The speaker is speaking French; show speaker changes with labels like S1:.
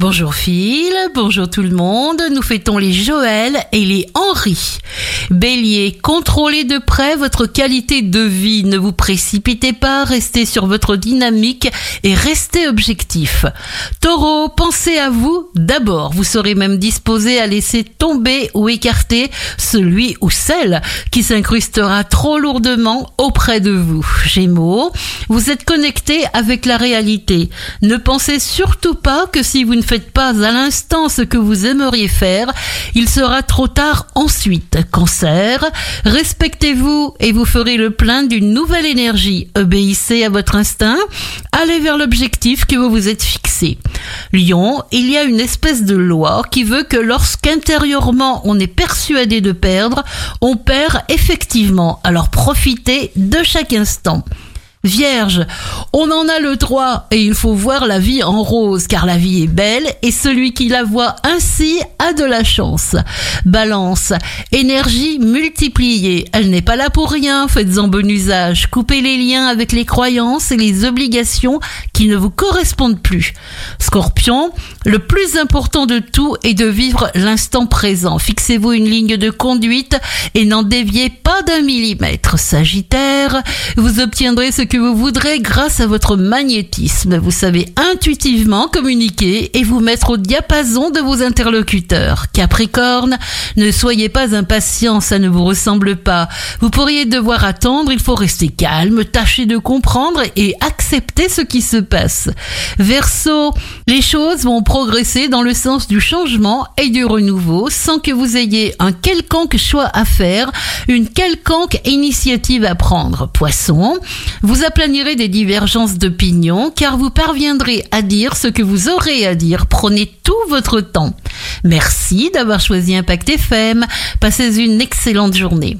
S1: Bonjour Phil, bonjour tout le monde, nous fêtons les Joël et les Henri. Bélier, contrôlez de près votre qualité de vie, ne vous précipitez pas, restez sur votre dynamique et restez objectif. Taureau, pensez à vous d'abord, vous serez même disposé à laisser tomber ou écarter celui ou celle qui s'incrustera trop lourdement auprès de vous. Gémeaux, vous êtes connecté avec la réalité. Ne pensez surtout pas que si vous ne faites pas à l'instant ce que vous aimeriez faire, il sera trop tard ensuite. Cancer, respectez-vous et vous ferez le plein d'une nouvelle énergie. Obéissez à votre instinct, allez vers l'objectif que vous vous êtes fixé. Lion, il y a une espèce de loi qui veut que lorsqu'intérieurement on est persuadé de perdre, on perd effectivement. Alors profitez de chaque instant. Vierge, on en a le droit et il faut voir la vie en rose car la vie est belle et celui qui la voit ainsi a de la chance. Balance, énergie multipliée, elle n'est pas là pour rien, faites-en bon usage, coupez les liens avec les croyances et les obligations qui ne vous correspondent plus. Scorpion, le plus important de tout est de vivre l'instant présent. Fixez-vous une ligne de conduite et n'en déviez pas d'un millimètre. Sagittaire, vous obtiendrez ce que vous voudrez grâce à votre magnétisme. Vous savez intuitivement communiquer et vous mettre au diapason de vos interlocuteurs. Capricorne, ne soyez pas impatient, ça ne vous ressemble pas. Vous pourriez devoir attendre, il faut rester calme, tâcher de comprendre et accepter ce qui se passe. Verseau, les choses vont progresser dans le sens du changement et du renouveau sans que vous ayez un quelconque choix à faire, une quelconque initiative à prendre. Poisson, vous aplanirez des divergences d'opinion car vous parviendrez à dire ce que vous aurez à dire. Prenez tout votre temps. Merci d'avoir choisi Impact FM. Passez une excellente journée.